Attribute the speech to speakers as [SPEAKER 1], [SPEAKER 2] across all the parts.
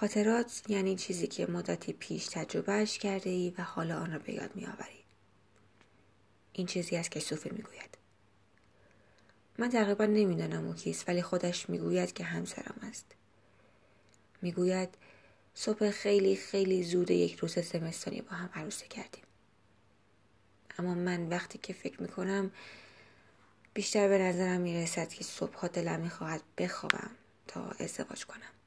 [SPEAKER 1] خاطرات یعنی چیزی که مدتی پیش تجربهش کرده ای و حالا آن را به یاد می آوری. این چیزی است که صوفی می‌گوید. من تقریبا نمی‌دانم او کیست ولی خودش می‌گوید که همسرم است. می‌گوید صبح خیلی خیلی زود یک روز زمستانی با هم عروسه کردیم. اما من وقتی که فکر می‌کنم بیشتر به نظرم می‌رسد که صبحها دلم می‌خواهد بخوابم تا ازدواج کنم.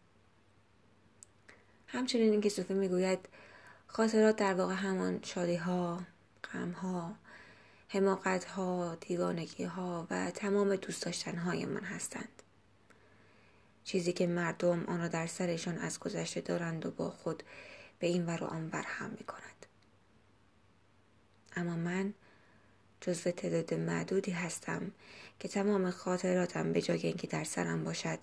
[SPEAKER 1] همچنین اینکه صوفی می‌گوید خاطرات در واقع همان شادی ها، غم ها، حماقت ها، دیوانگی ها و تمام دوست داشتن های من هستند. چیزی که مردم آن را در سرشان از گذشته دارند و با خود به این ور و آن بر هم می کند. اما من جزو تعداد معدودی هستم که تمام خاطراتم به جای اینکه در سرم باشد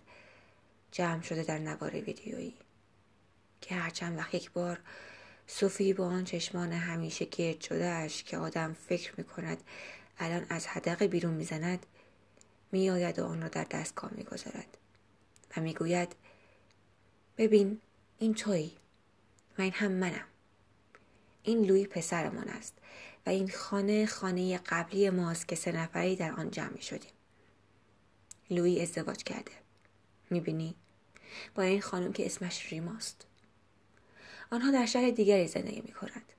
[SPEAKER 1] جمع شده در نوار ویدیویی که هرچند وقت یک بار صوفی با آن چشمان همیشه گرد شده اش که آدم فکر می کند الان از حدقه بیرون می‌زند میآید و آن را در دستگاه می‌گذارد و می‌گوید ببین این تویی و این هم منم. این لوی پسرمان است و این خانه خانه قبلی ماست که سه نفری در آن جمع شدیم. لوی ازدواج کرده. می‌بینی؟ با این خانم که اسمش ریماست. آنها در شهر دیگری زندگی می کنند.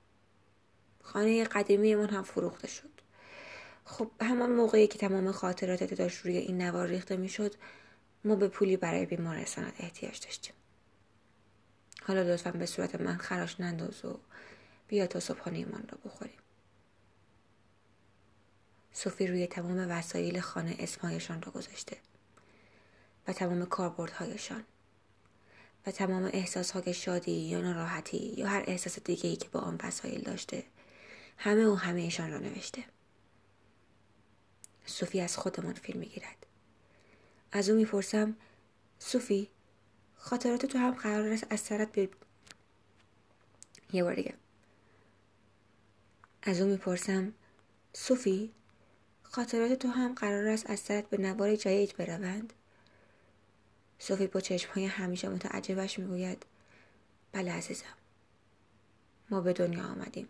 [SPEAKER 1] خانه قدیمی من هم فروخته شد. خب همان موقعی که تمام خاطرات داشت روی این نوار ریخته می شد ما به پولی برای بیمارستانت احتیاج داشتیم. حالا لطفا به صورت من خراش ننداز و بیا تا صبحانه ایمان را بخوریم. صوفی روی تمام وسایل خانه اسمهایشان را گذاشته و تمام کاربردهایشان و تمام احساس های شادی یا ناراحتی یا هر احساس دیگه ای که با آن وسایل داشته همه و همهشان را نوشته. صوفی از خودمان فیلم می‌گیرد. از او می‌پرسم صوفی خاطرات تو هم قرار است از سرت به یه بار دیگه. از او می‌پرسم صوفی خاطرات تو هم قرار است از سرت به نوار جدید بروند؟ صوفی با های همیشه متعجبش می‌گوید بله عزیزم. ما به دنیا آمدیم.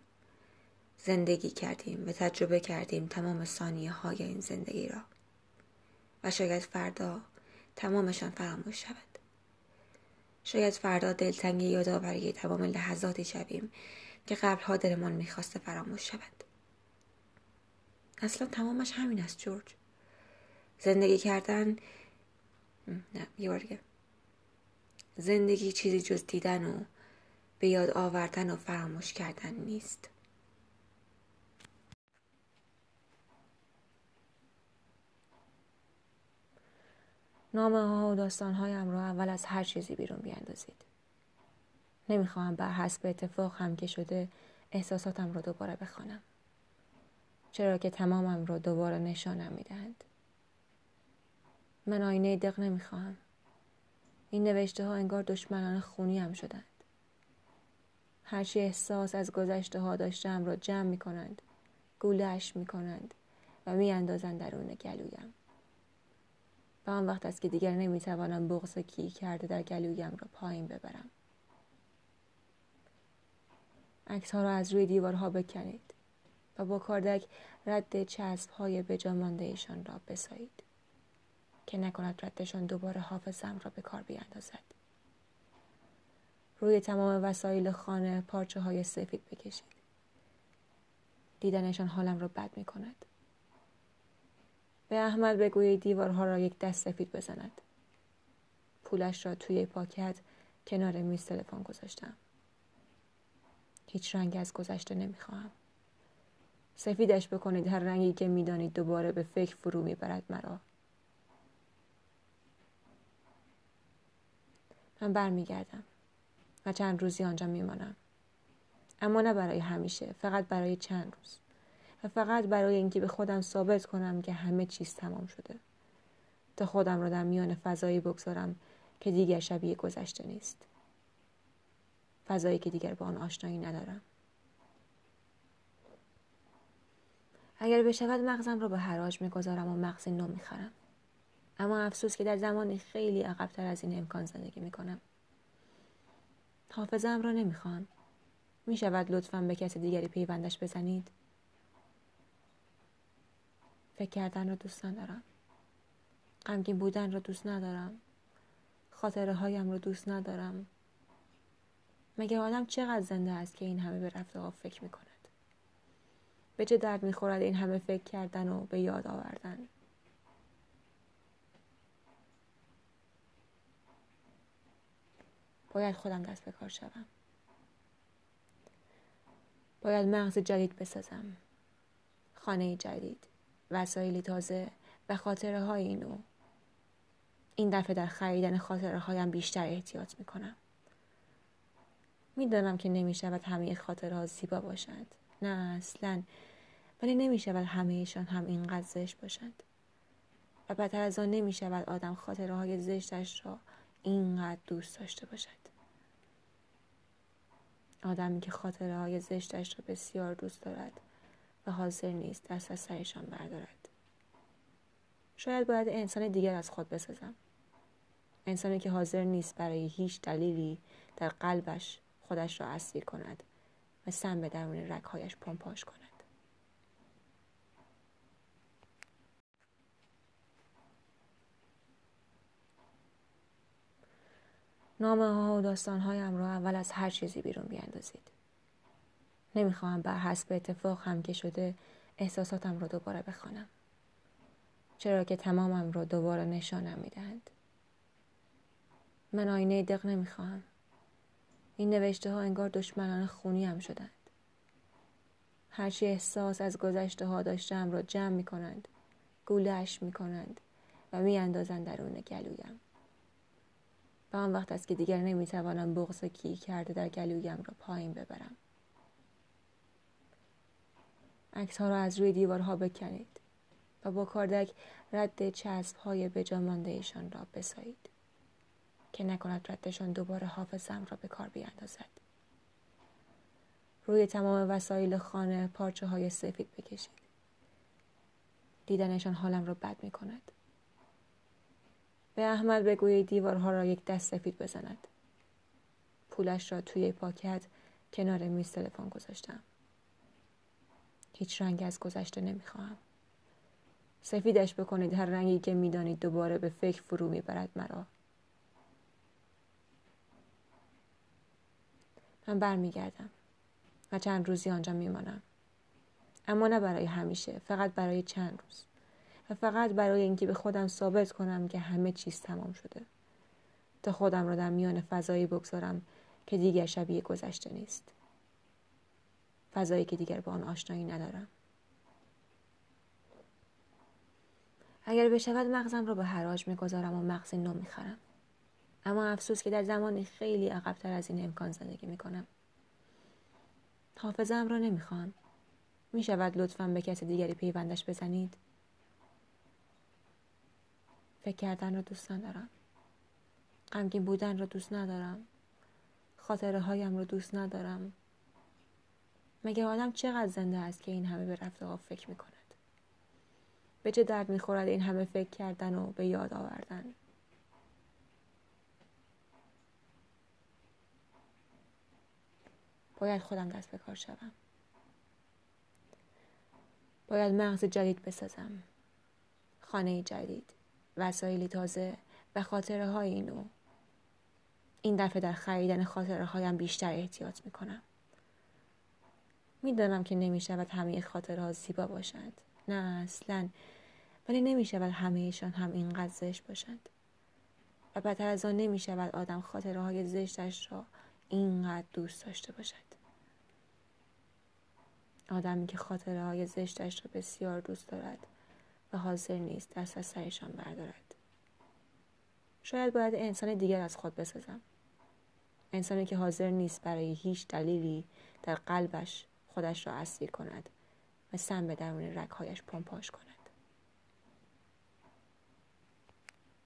[SPEAKER 1] زندگی کردیم و تجربه کردیم تمام ثانیه های این زندگی را. و شاید فردا تمامشان فراموش شود. شاید فردا دلتنگی یادآوری تمام لحظاتی شویم که قبلها دلمان می‌خواسته فراموش شود. اصلا تمامش همین است جورج. زندگی کردن نه یه بار دیگه زندگی چیزی جز دیدن و به یاد آوردن و فراموش کردن نیست نامه ها و داستان هایم را اول از هر چیزی بیرون بیاندازید. نمی‌خواهم بر حسب اتفاق هم که شده احساساتم را دوباره بخوانم. چرا که تمامم را دوباره نشانم می‌دهند. من آینه دق نمی‌خواهم. این نوشته ها انگار دشمنان خونی هم شدند. هرچی احساس از گذشته ها داشتم را جمع می کنند گولهش می کنند و می اندازند درون گلویم. و آن وقت است که دیگر نمی توانم بغض کی کرده در گلویم را پایین ببرم. عکس ها را از روی دیوارها بکنید و با کاردک رد چسب های بجا ایشان را بسایید. که نکند ردشان دوباره حافظم را به کار بیاندازد. روی تمام وسایل خانه پارچه های سفید بکشید. دیدنشان حالم را بد می کند به احمد بگویید دیوارها را یک دست سفید بزند. پولش را توی پاکت کنار میز تلفن گذاشتم. هیچ رنگی از گذشته نمی‌خواهم. سفیدش بکنید هر رنگی که می‌دانید دوباره به فکر فرو می‌برد مرا. من برمیگردم و چند روزی آنجا میمانم. اما نه برای همیشه فقط برای چند روز. و فقط برای اینکه به خودم ثابت کنم که همه چیز تمام شده. تا خودم را در میان فضایی بگذارم که دیگر شبیه گذشته نیست. فضایی که دیگر با آن آشنایی ندارم. اگر بشود مغزم را به حراج می‌گذارم و مغزی نو می‌خرم. اما افسوس که در زمانی خیلی عقبتر از این امکان زندگی می‌کنم. حافظم را نمی‌خوان می شود لطفا به کسی دیگری پیوندش بزنید. فکر کردن را دوست ندارم. غمگین بودن را دوست ندارم. خاطره هایم را دوست ندارم. مگر آدم چقدر زنده است که این همه به رفت آب فکر می کند به چه درد می خورد این همه فکر کردن و به یاد آوردن؟ باید خودم دست به کار شوم. باید مغز جدید بسازم. خانه جدید وسایلی تازه و خاطره های اینو این دفعه در خریدن خاطره هایم بیشتر احتیاط می کنم می‌دانم که نمی شود همه خاطره ها زیبا باشند نه اصلا. ولی نمی شود همهشان هم اینقدر زشت باشند. و بدتر از آن نمی شود آدم خاطره های زشتش را اینقدر دوست داشته باشد. آدمی که خاطره های زشتش را بسیار دوست دارد و حاضر نیست دست از سرشان بردارد. شاید باید انسان دیگر از خود بسازم. انسانی که حاضر نیست برای هیچ دلیلی در قلبش خودش را اسیر کند و سم به درون رگهایش پمپاژ کند. نامه ها و داستان هایم را اول از هر چیزی بیرون بیاندازید. نمی‌خواهم بر حسب اتفاق هم که شده احساساتم را دوباره بخوانم. چرا که تمامم را دوباره نشانم می‌دهند. من آینه دق نمی‌خواهم. این نوشته ها انگار دشمنان خونی هم شدند. هرچی احساس از گذشته ها داشتم را جمع می کنند. گولش می کنند و می اندازند درون گلویم. و آن وقت است که دیگر نمی‌توانم بغض کی کرده در گلویم را پایین ببرم. عکس ها را از روی دیوارها بکنید و با کاردک رد چسب های بجا ایشان را بسایید که نکند ردشان دوباره حافظم را به کار بیاندازد. روی تمام وسایل خانه پارچه های سفید بکشید. دیدنشان حالم را بد می کند به احمد بگویید دیوارها را یک دست سفید بزند. پولش را توی پاکت کنار میز تلفن گذاشتم. هیچ رنگ از گذشته نمی‌خواهم. سفیدش بکنید هر رنگی که می‌دانید دوباره به فکر فرو می‌برد مرا. من برمیگردم و چند روزی آنجا میمانم. اما نه برای همیشه فقط برای چند روز. فقط برای اینکه به خودم ثابت کنم که همه چیز تمام شده. تا خودم را در میان فضایی بگذارم که دیگر شبیه گذشته نیست. فضایی که دیگر با آن آشنایی ندارم. اگر بشود مغزم را به حراج می‌گذارم و مغز نو می‌خرم. اما افسوس که در زمانی خیلی عقبتر از این امکان زندگی می‌کنم. حافظم را نمی‌خوام. می‌شود لطفا به کسی دیگری پیوندش بزنید. فکر کردن رو دوست ندارم. غمگین بودن رو دوست ندارم. خاطره هایم رو دوست ندارم. مگر آدم چقدر زنده است که این همه به رفت آب فکر می کند به چه درد می خورد این همه فکر کردن و به یاد آوردن؟ باید خودم دست به کار شوم. باید مغز جدید بسازم. خانه جدید. وسایلی تازه و خاطره های اینو این دفعه در خریدن خاطره هایم بیشتر احتیاط می کنم. می‌دانم که نمی شود همه خاطره ها زیبا باشند. نه اصلا ولی نمی شود همهشان هم اینقدر زشت باشند. و بدتر از آن نمی شود آدم خاطره های زشتش را اینقدر دوست داشته باشد. آدمی که خاطره های زشتش را بسیار دوست دارد و حاضر نیست دست از سرشان بردارد. شاید باید انسان دیگر از خود بسازم. انسانی که حاضر نیست برای هیچ دلیلی در قلبش خودش را اسیر کند و سم به درون رگهایش پمپاژ کند.